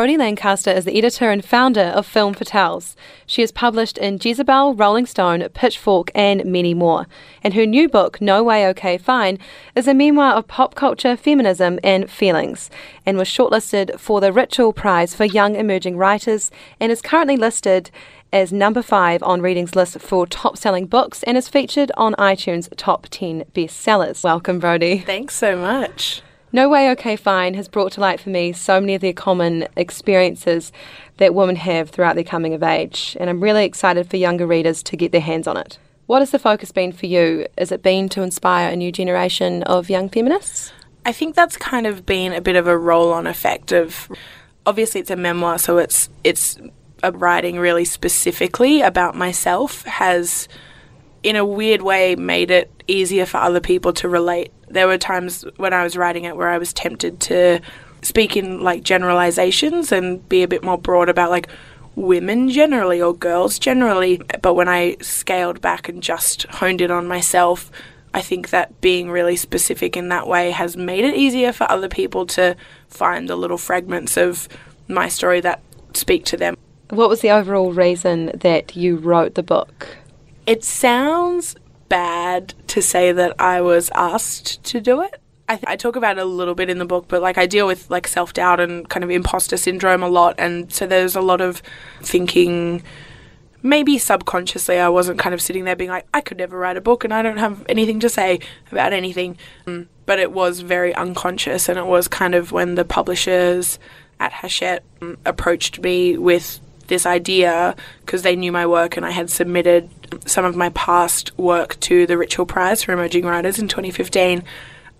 Brodie Lancaster is the editor and founder of Film Fatales. She is published in Jezebel, Rolling Stone, Pitchfork, and many more. And her new book, No Way Okay Fine, is a memoir of pop culture, feminism, and feelings, and was shortlisted for the Richell Prize for Young Emerging Writers, and is currently listed as number five on Reading's list for top selling books and is featured on iTunes top 10 bestsellers. Welcome, Brodie. Thanks so much. No Way Okay Fine has brought to light for me so many of the common experiences that women have throughout their coming of age, and I'm really excited for younger readers to get their hands on it. What has the focus been for you? Has it been to inspire a new generation of young feminists? I think that's kind of been a bit of a roll on effect of obviously it's a memoir, so it's it's a writing really specifically about myself has in a weird way made it easier for other people to relate. There were times when I was writing it where I was tempted to speak in like generalizations and be a bit more broad about like women generally or girls generally. But when I scaled back and just honed in on myself, I think that being really specific in that way has made it easier for other people to find the little fragments of my story that speak to them. What was the overall reason that you wrote the book? It sounds bad to say that I was asked to do it. I, th- I talk about it a little bit in the book, but like I deal with like self doubt and kind of imposter syndrome a lot, and so there's a lot of thinking. Maybe subconsciously, I wasn't kind of sitting there being like, I could never write a book and I don't have anything to say about anything. Mm. But it was very unconscious, and it was kind of when the publishers at Hachette um, approached me with this idea because they knew my work and I had submitted some of my past work to the Richell Prize for Emerging Writers in 2015.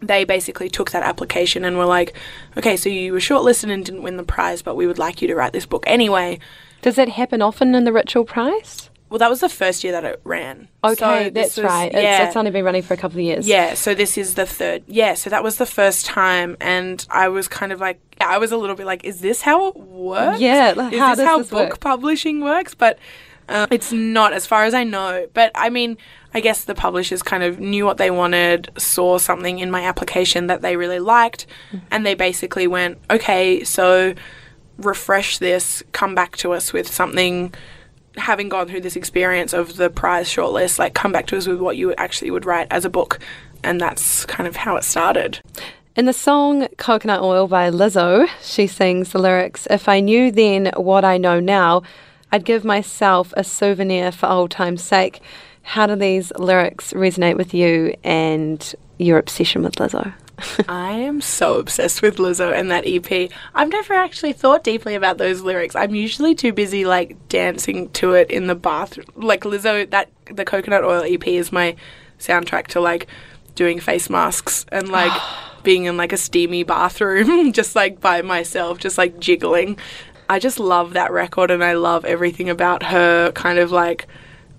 They basically took that application and were like, okay, so you were shortlisted and didn't win the prize, but we would like you to write this book anyway. Does that happen often in the Richell Prize? Well, that was the first year that it ran. Okay, so that's was, right. Yeah. It's, it's, only been running for a couple of years. Yeah, so this is the third. Yeah, so that was the first time, and I was kind of like, I was a little bit like, is this how it works? Yeah, is how this how this book work? publishing works? But uh, it's not, as far as I know. But I mean, I guess the publishers kind of knew what they wanted, saw something in my application that they really liked, mm-hmm. and they basically went, okay, so refresh this, come back to us with something having gone through this experience of the prize shortlist, like come back to us with what you actually would write as a book. And that's kind of how it started. In the song Coconut Oil by Lizzo, she sings the lyrics If I knew then what I know now, I'd give myself a souvenir for old time's sake. How do these lyrics resonate with you and your obsession with Lizzo? I am so obsessed with Lizzo and that EP. I've never actually thought deeply about those lyrics. I'm usually too busy like dancing to it in the bathroom. Like Lizzo, that the Coconut Oil EP is my soundtrack to like doing face masks and like being in like a steamy bathroom, just like by myself, just like jiggling. I just love that record and I love everything about her kind of like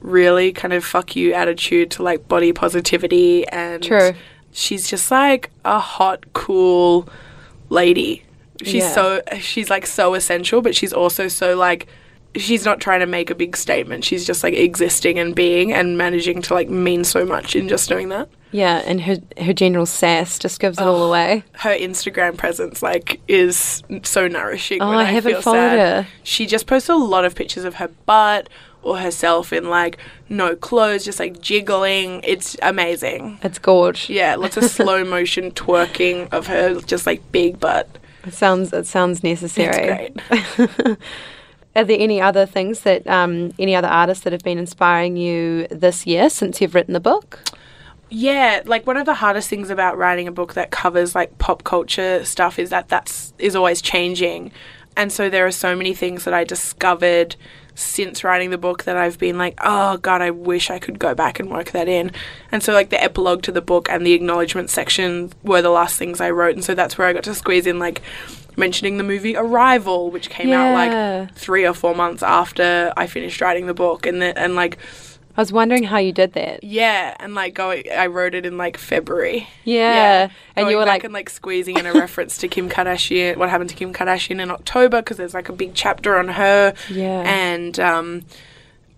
really kind of fuck you attitude to like body positivity and True she's just like a hot, cool lady. She's Yeah. so she's like so essential, but she's also so like she's not trying to make a big statement. She's just like existing and being and managing to like mean so much in just doing that. Yeah, and her her general sass just gives it all away. Her Instagram presence like is so nourishing. Oh, I I, haven't followed sad. her. She just posts a lot of pictures of her butt or herself in like no clothes, just like jiggling. It's amazing. It's gorge. Yeah, lots of slow motion twerking of her just like big butt. It sounds it sounds necessary. It's great. Are there any other things that um, any other artists that have been inspiring you this year since you've written the book? Yeah, like one of the hardest things about writing a book that covers like pop culture stuff is that that's is always changing. And so there are so many things that I discovered since writing the book that I've been like, oh god, I wish I could go back and work that in. And so like the epilogue to the book and the acknowledgement section were the last things I wrote, and so that's where I got to squeeze in like mentioning the movie Arrival, which came out like three or four months after I finished writing the book, and the, and like I was wondering how you did that. yeah, and like going, I wrote it in like February. Yeah, and Going you were like, and like squeezing in a reference to Kim Kardashian, what happened to Kim Kardashian in October, because there's like a big chapter on her. Yeah. And um,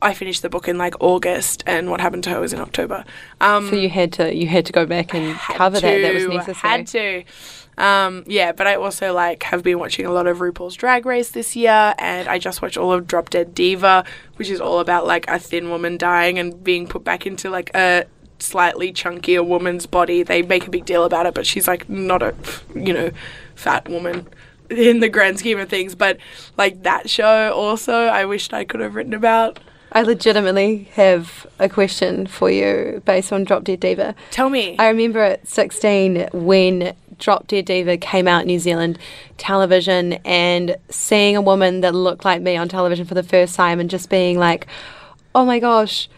I finished the book in like August, and what happened to her was in October. Um, So you had to you had to go back and cover that. That was to, necessary. Had to. Um, yeah, but I also like have been watching a lot of RuPaul's Drag Race this year, and I just watched all of Drop Dead Diva, which is all about like a thin woman dying and being put back into like a slightly chunkier woman's body. They make a big deal about it, but she's like not a you know fat woman in the grand scheme of things. But like that show, also, I wished I could have written about. I legitimately have a question for you based on Drop Dead Diva. Tell me. I remember at 16 when Drop Dead Diva came out in New Zealand television and seeing a woman that looked like me on television for the first time and just being like, oh my gosh,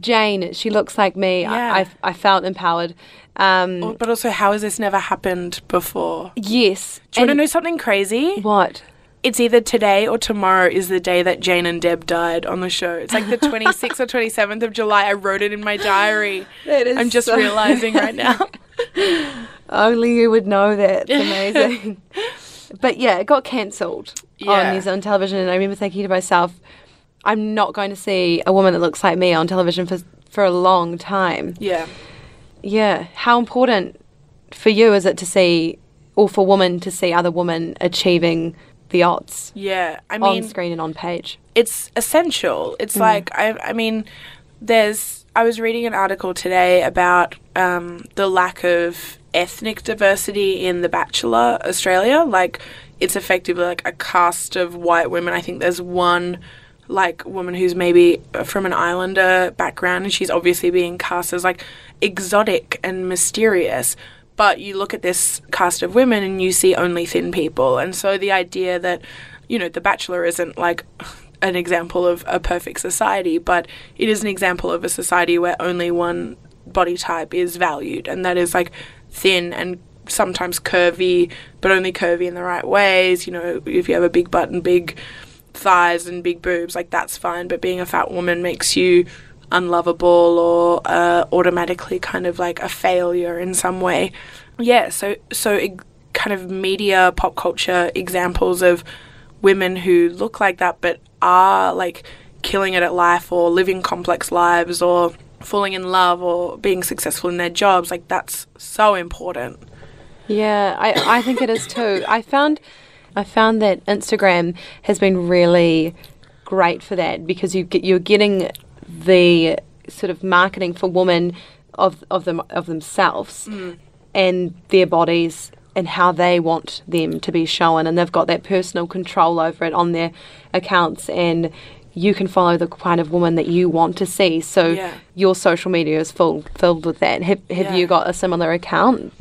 Jane, she looks like me. Yeah. I, I, I felt empowered. Um, but also, how has this never happened before? yes. Do you want to know something crazy? What? It's either today or tomorrow is the day that Jane and Deb died on the show. It's like the 26th or 27th of July. I wrote it in my diary. That is I'm just so- realizing right now. Only you would know that. It's amazing. but yeah, it got cancelled Yeah. on New Zealand television, and I remember thinking to myself, I'm not going to see a woman that looks like me on television for for a long time. Yeah. Yeah, how important for you is it to see, or for women to see other women achieving the odds Yeah. I mean, on screen and on page? it's essential. It's like I, I mean, there's. I was reading an article today about um, the lack of ethnic diversity in The Bachelor Australia. Like, it's effectively like a cast of white women. I think there's one like woman who's maybe from an islander background, and she's obviously being cast as like exotic and mysterious. But you look at this cast of women and you see only thin people. And so the idea that, you know, The Bachelor isn't like an example of a perfect society, but it is an example of a society where only one body type is valued, and that is like thin and sometimes curvy, but only curvy in the right ways. You know, if you have a big butt and big thighs and big boobs, like that's fine, but being a fat woman makes you unlovable or uh, automatically kind of like a failure in some way. Yeah, so so kind of media pop culture examples of women who look like that but are like killing it at life or living complex lives or falling in love or being successful in their jobs like that's so important. Yeah, I, I think it is too. I found I found that Instagram has been really great for that because you get you're getting the sort of marketing for women of of them of themselves and their bodies and how they want them to be shown and they've got that personal control over it on their accounts and you can follow the kind of woman that you want to see. So Yeah. your social media is full filled with that. Have have Yeah. you got a similar account?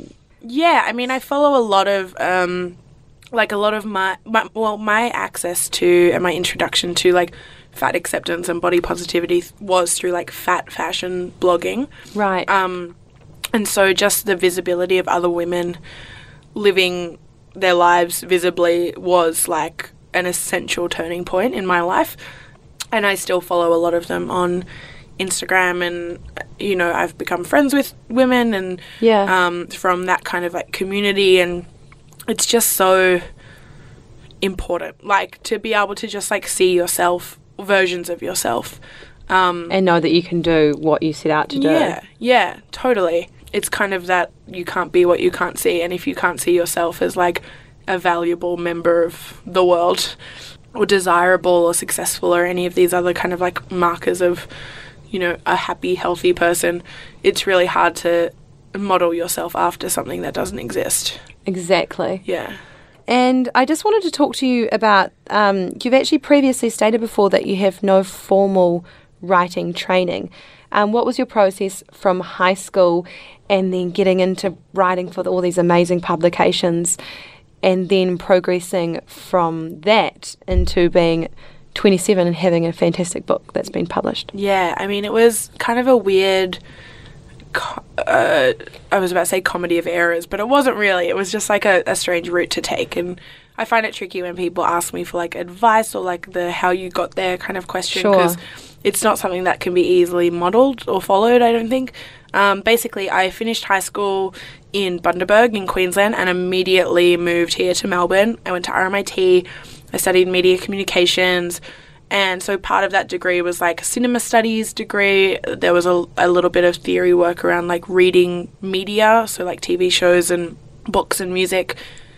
Yeah, I mean, I follow a lot of, um, like, a lot of my, my, well, my access to and my introduction to, like, fat acceptance and body positivity was through, like, fat fashion blogging. Right. Um, and so just the visibility of other women living their lives visibly was, like, an essential turning point in my life. And I still follow a lot of them on Instagram and you know I've become friends with women and Yeah. um, from that kind of like community and it's just so important like to be able to just like see yourself versions of yourself um, and know that you can do what you set out to do. yeah yeah totally it's kind of that you can't be what you can't see and if you can't see yourself as like a valuable member of the world or desirable or successful or any of these other kind of like markers of you know a happy healthy person it's really hard to model yourself after something that doesn't exist Exactly. yeah And I just wanted to talk to you about um, you've actually previously stated before that you have no formal writing training. Um, what was your process from high school and then getting into writing for all these amazing publications and then progressing from that into being 27 and having a fantastic book that's been published? Yeah, I mean, it was kind of a weird. Co- uh, I was about to say comedy of errors, but it wasn't really. It was just like a, a strange route to take, and I find it tricky when people ask me for like advice or like the how you got there kind of question Sure. because it's not something that can be easily modeled or followed. I don't think. Um, basically, I finished high school in Bundaberg in Queensland and immediately moved here to Melbourne. I went to RMIT. I studied media communications And so part of that degree was like a cinema studies degree. There was a, a little bit of theory work around like reading media, so like TV shows and books and music.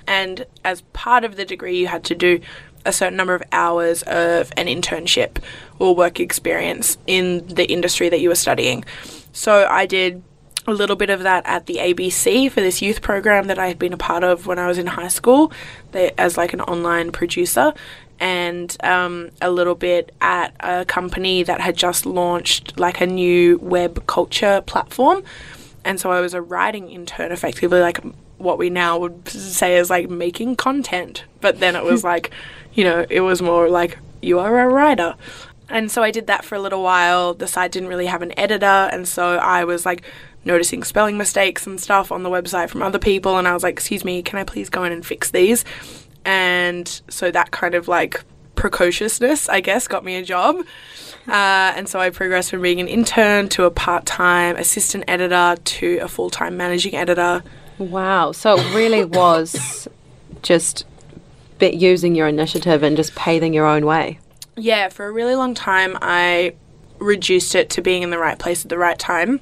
And as part of the degree, you had to do a certain number of hours of an internship or work experience in the industry that you were studying. So I did a little bit of that at the ABC for this youth program that I had been a part of when I was in high school they, as like an online producer and um, a little bit at a company that had just launched like a new web culture platform. And so I was a writing intern, effectively, like what we now would say is like making content. But then it was like, you know, it was more like you are a writer. And so I did that for a little while. The site didn't really have an editor. And so I was like noticing spelling mistakes and stuff on the website from other people. And I was like, excuse me, can I please go in and fix these? And so that kind of like precociousness, I guess, got me a job. Uh, and so I progressed from being an intern to a part time assistant editor to a full time managing editor. Wow. So it really was just bit using your initiative and just paving your own way. Yeah, for a really long time, I reduced it to being in the right place at the right time.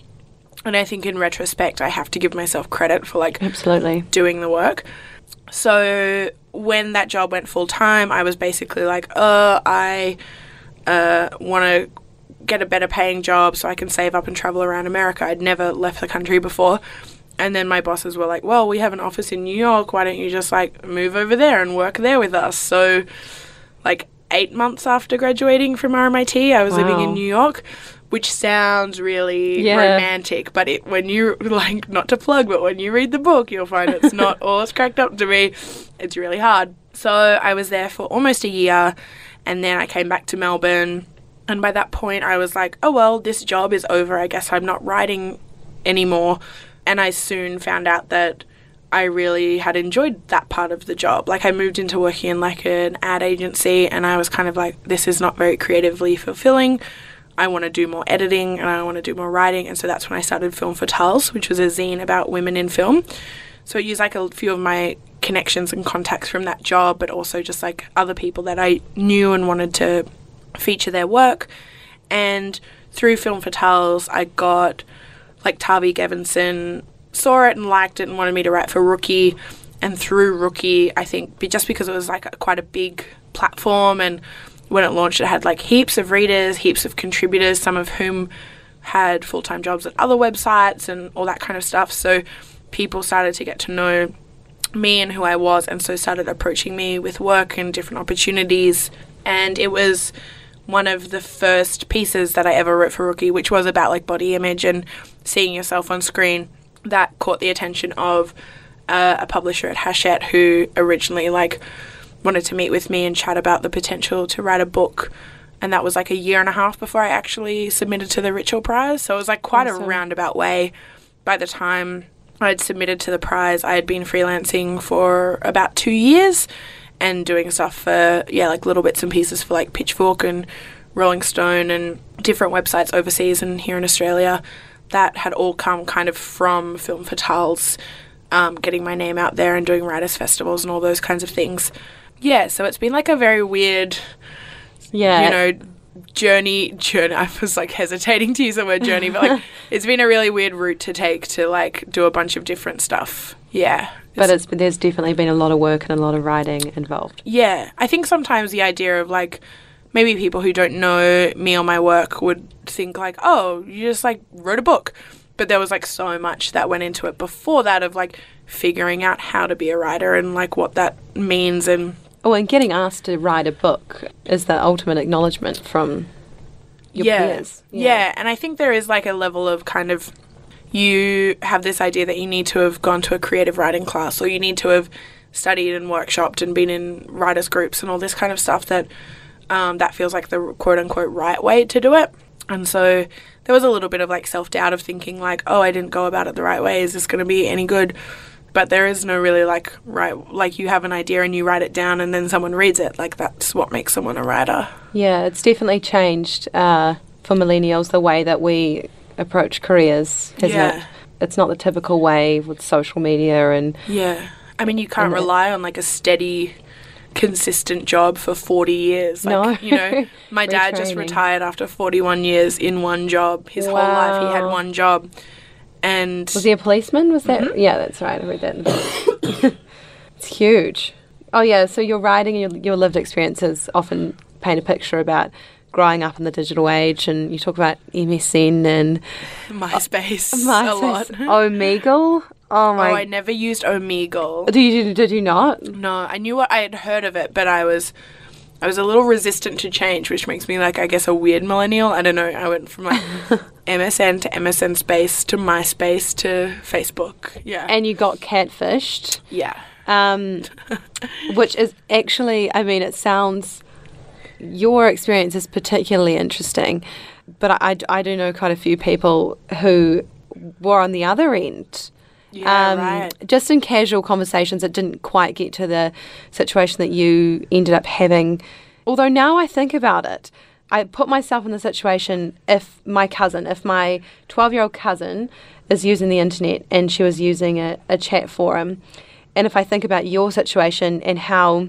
And I think in retrospect, I have to give myself credit for like absolutely doing the work. So when that job went full time, I was basically like, oh, I uh, want to get a better paying job so I can save up and travel around America. I'd never left the country before. And then my bosses were like, well, we have an office in New York. Why don't you just like move over there and work there with us? So, like, eight months after graduating from RMIT, I was wow. living in New York which sounds really yeah. romantic, but it when you like not to plug, but when you read the book, you'll find it's not all it's cracked up to be. It's really hard. So I was there for almost a year, and then I came back to Melbourne. And by that point, I was like, oh well, this job is over. I guess I'm not writing anymore. And I soon found out that I really had enjoyed that part of the job. Like I moved into working in like an ad agency and I was kind of like this is not very creatively fulfilling. I want to do more editing and I want to do more writing. And so that's when I started Film for Fatales, which was a zine about women in film. So I used like a few of my connections and contacts from that job, but also just like other people that I knew and wanted to feature their work. And through Film for Fatales, I got like Tavi Gevinson saw it and liked it and wanted me to write for Rookie. And through Rookie, I think just because it was like a, quite a big platform and when it launched, it had like heaps of readers, heaps of contributors, some of whom had full time jobs at other websites and all that kind of stuff. So people started to get to know me and who I was, and so started approaching me with work and different opportunities. And it was one of the first pieces that I ever wrote for Rookie, which was about like body image and seeing yourself on screen. That caught the attention of uh, a publisher at Hachette who originally like wanted to meet with me and chat about the potential to write a book. And that was like a year and a half before I actually submitted to the Richell Prize. So it was like quite awesome. a roundabout way. By the time I'd submitted to the prize, I had been freelancing for about two years and doing stuff for, yeah, like little bits and pieces for like Pitchfork and Rolling Stone and different websites overseas and here in Australia. That had all come kind of from Film Fatales, um, getting my name out there and doing writers' festivals and all those kinds of things yeah, so it's been like a very weird, yeah, you know, journey. Journey. I was like hesitating to use the word journey, but like it's been a really weird route to take to like do a bunch of different stuff. Yeah. But it's there's definitely been a lot of work and a lot of writing involved. Yeah, I think sometimes the idea of like maybe people who don't know me or my work would think like, oh, you just like wrote a book. But there was like so much that went into it before that of like figuring out how to be a writer and like what that means and Oh, and getting asked to write a book is the ultimate acknowledgement from your yeah. peers. Yeah. yeah, and I think there is like a level of kind of you have this idea that you need to have gone to a creative writing class or you need to have studied and workshopped and been in writers groups and all this kind of stuff that um, that feels like the quote unquote right way to do it. And so there was a little bit of like self doubt of thinking like, oh, I didn't go about it the right way. Is this going to be any good? But there is no really like right like you have an idea and you write it down and then someone reads it like that's what makes someone a writer yeah it's definitely changed uh, for millennials the way that we approach careers hasn't yeah. it it's not the typical way with social media and yeah i mean you can't rely on like a steady consistent job for 40 years. Like, No. you know, my dad just retired after 41 years in one job. His whole life he had one job. And Was he a policeman? Was that? Mm-hmm. Yeah, that's right. I read that in the book. it's huge. Oh yeah. So your writing and your, your lived experiences often paint a picture about growing up in the digital age, and you talk about MSN and MySpace, a MySpace, lot. Omegle. Oh my! Oh! I never used Omegle. did you did you not? No, I knew what I had heard of it, but I was I was a little resistant to change, which makes me like I guess a weird millennial. I don't know. I went from like MSN to MSN Space to MySpace to Facebook. Yeah. And you got catfished. yeah. um, which is actually, I mean, it sounds, your experience is particularly interesting, but I, I, I do know quite a few people who were on the other end. Yeah, um, right. Just in casual conversations that didn't quite get to the situation that you ended up having. Although now I think about it, I put myself in the situation if my cousin, if my 12 year old cousin is using the internet and she was using a, a chat forum, and if I think about your situation and how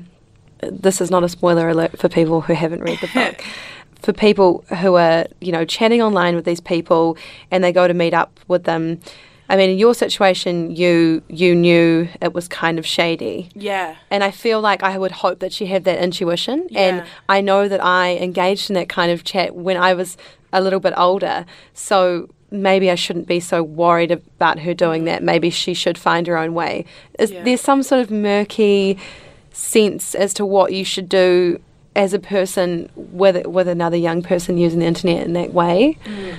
this is not a spoiler alert for people who haven't read the book. For people who are, you know, chatting online with these people and they go to meet up with them. I mean, in your situation, you you knew it was kind of shady. Yeah. And I feel like I would hope that she had that intuition. Yeah. And I know that I engaged in that kind of chat when I was a little bit older. So maybe I shouldn't be so worried about her doing that. Maybe she should find her own way. Is Yeah. there's some sort of murky sense as to what you should do as a person with with another young person using the internet in that way. Mm.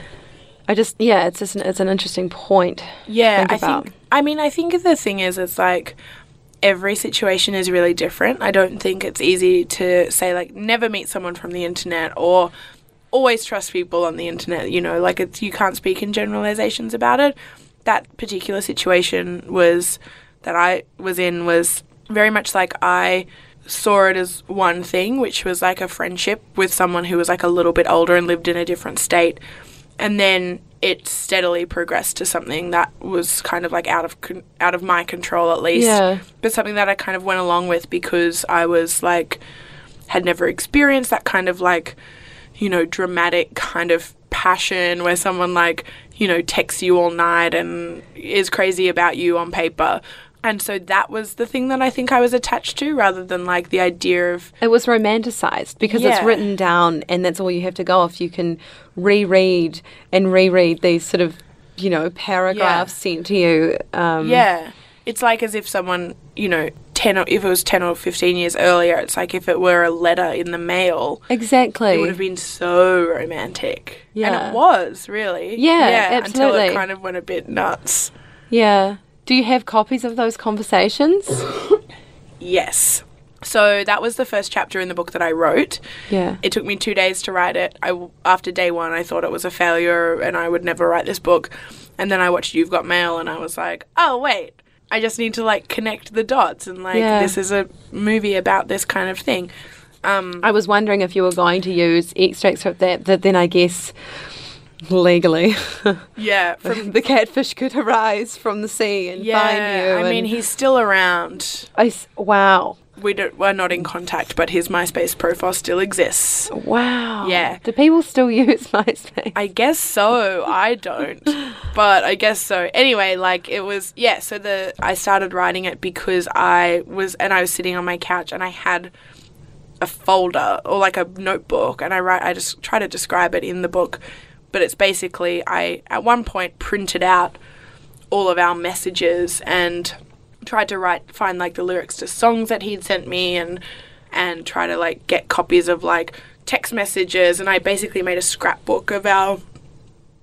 I just yeah, it's just an, it's an interesting point. Yeah, think I think. I mean, I think the thing is, it's like every situation is really different. I don't think it's easy to say like never meet someone from the internet or always trust people on the internet. You know, like it's you can't speak in generalizations about it. That particular situation was that I was in was very much like I saw it as one thing, which was like a friendship with someone who was like a little bit older and lived in a different state and then it steadily progressed to something that was kind of like out of con- out of my control at least Yeah. but something that I kind of went along with because I was like had never experienced that kind of like you know dramatic kind of passion where someone like you know texts you all night and is crazy about you on paper and so that was the thing that I think I was attached to rather than like the idea of It was romanticized because it's written down and that's all you have to go off. You can reread and reread these sort of, you know, paragraphs sent to you. Um, Yeah. It's like as if someone, you know, 10 or if it was 10 or 15 years earlier, it's like if it were a letter in the mail, Exactly. it would have been so romantic. Yeah. And Yeah. it was, really. Yeah, Until absolutely. it kind of went a bit nuts. yeah. Do you have copies of those conversations? Yes. So that was the first chapter in the book that I wrote. Yeah. It took me two days to write it. I after day one, I thought it was a failure and I would never write this book. And then I watched You've Got Mail and I was like, oh, wait, I just need to like connect the dots and like Yeah. this is a movie about this kind of thing. Um, I was wondering if you were going to use extracts from that, that then I guess legally yeah, from, the catfish could arise from the sea and find yeah. you. I mean, he's still around. I s- wow. We don't, we're not in contact, but his MySpace profile still exists. Wow. Yeah. Do people still use MySpace? I guess so. I don't, but I guess so. Anyway, like it was, yeah. So the I started writing it because I was, and I was sitting on my couch, and I had a folder or like a notebook, and I write. I just try to describe it in the book, but it's basically I at one point printed out all of our messages and tried to write find like the lyrics to songs that he'd sent me and and try to like get copies of like text messages and I basically made a scrapbook of our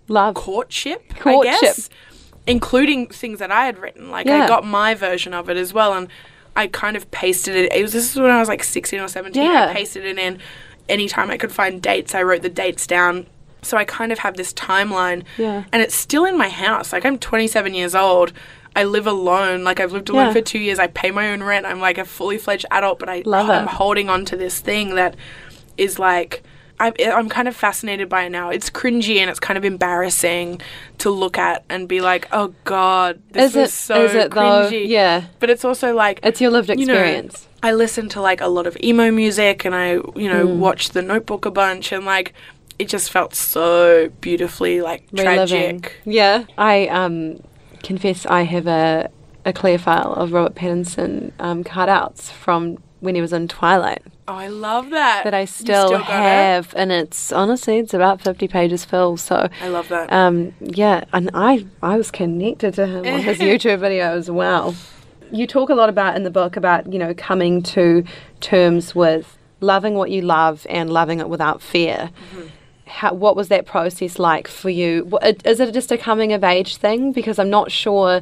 Love. courtship, Courtship. I guess, including things that I had written. Like Yeah. I got my version of it as well, and I kind of pasted it. It was this is when I was like sixteen or seventeen. Yeah. I pasted it in. Anytime I could find dates, I wrote the dates down. So I kind of have this timeline, Yeah. and it's still in my house. Like I'm 27 years old. I live alone. Like I've lived alone Yeah. for two years. I pay my own rent. I'm like a fully fledged adult, but I Love I'm it. holding on to this thing that is like I'm kind of fascinated by it now. It's cringy and it's kind of embarrassing to look at and be like, oh god, this is was it? so is it though? cringy. Yeah, But it's also like it's your lived you know, experience. I listen to like a lot of emo music and I, you know, Mm. watched The Notebook a bunch and like it just felt so beautifully like Reliving. tragic. Yeah, I um confess I have a a clear file of Robert Pattinson um, cutouts from when he was in Twilight Oh, I love that. that I You still, got it? have, and it's honestly it's about fifty pages full. So. I love that. Um, yeah, and I I was connected to him on his YouTube videos. Wow. You talk a lot about in the book about, you know, coming to terms with loving what you love and loving it without fear. How, what was that process like for you? Is it just a coming of age thing? Because I'm not sure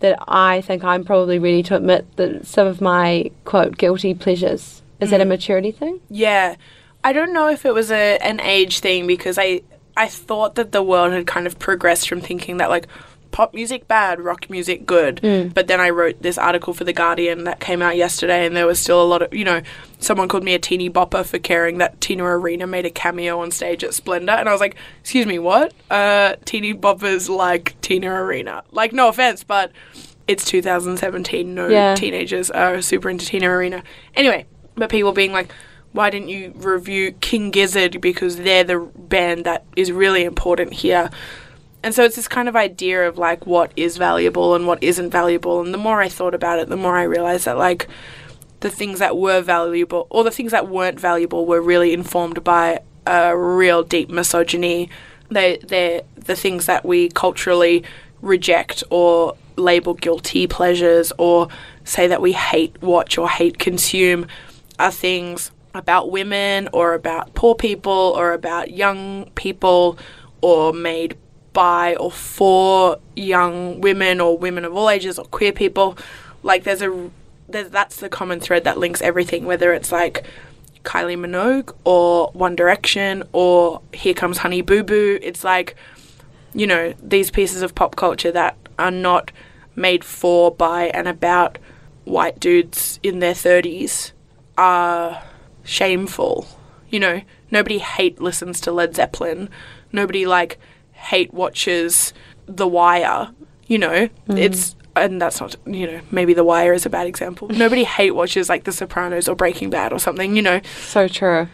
that I think I'm probably ready to admit that some of my quote guilty pleasures. Is that a mm. maturity thing? Yeah. I don't know if it was a an age thing because I I thought that the world had kind of progressed from thinking that like pop music bad, rock music good. But then I wrote this article for the Guardian that came out yesterday and there was still a lot of, you know, someone called me a teeny bopper for caring that Tina Arena made a cameo on stage at Splendour and I was like, "Excuse me, what? Uh teeny boppers like Tina Arena." Like no offense, but it's 2017. No Yeah. teenagers are super into Tina Arena. Anyway, but people being like, why didn't you review King Gizzard because they're the band that is really important here? And so it's this kind of idea of like what is valuable and what isn't valuable. And the more I thought about it, the more I realized that like the things that were valuable or the things that weren't valuable were really informed by a real deep misogyny. They they're the things that we culturally reject or label guilty pleasures or say that we hate watch or hate consume are things about women or about poor people or about young people or made by or for young women or women of all ages or queer people. Like there's a there's, that's the common thread that links everything, whether it's like Kylie Minogue or One Direction or Here Comes Honey Boo Boo. It's like, you know, these pieces of pop culture that are not made for, by, and about white dudes in their 30s are shameful. You know, nobody hate listens to Led Zeppelin. Nobody like hate watches The Wire. You know, mm. it's and that's not you know maybe The Wire is a bad example. Nobody hate watches like The Sopranos or Breaking Bad or something. You know, So true.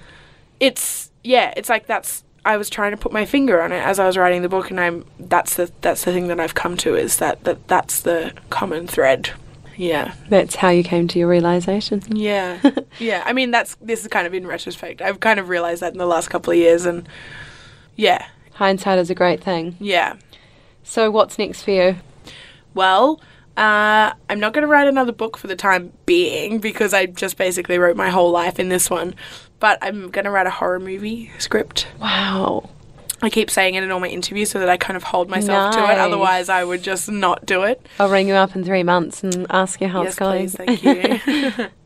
it's yeah, it's like that's I was trying to put my finger on it as I was writing the book, and I'm that's the that's the thing that I've come to is that that that's the common thread. Yeah, That's how you came to your realization. yeah, yeah. I mean, that's this is kind of in retrospect. I've kind of realized that in the last couple of years, and yeah, Hindsight is a great thing. yeah. So, what's next for you? Well, uh, I'm not going to write another book for the time being because I just basically wrote my whole life in this one. But I'm going to write a horror movie script. Wow. I keep saying it in all my interviews so that I kind of hold myself to it. Otherwise, I would just not do it. I'll ring you up in three months and ask you how yes, it's going. please. Thank you.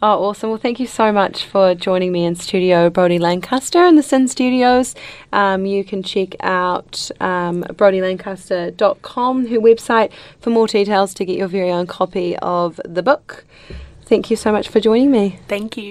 Oh, awesome. Well, thank you so much for joining me in studio, Brodie Lancaster in the SYN Studios. Um, you can check out um, brodielancaster.com, her website, for more details to get your very own copy of the book. Thank you so much for joining me. Thank you.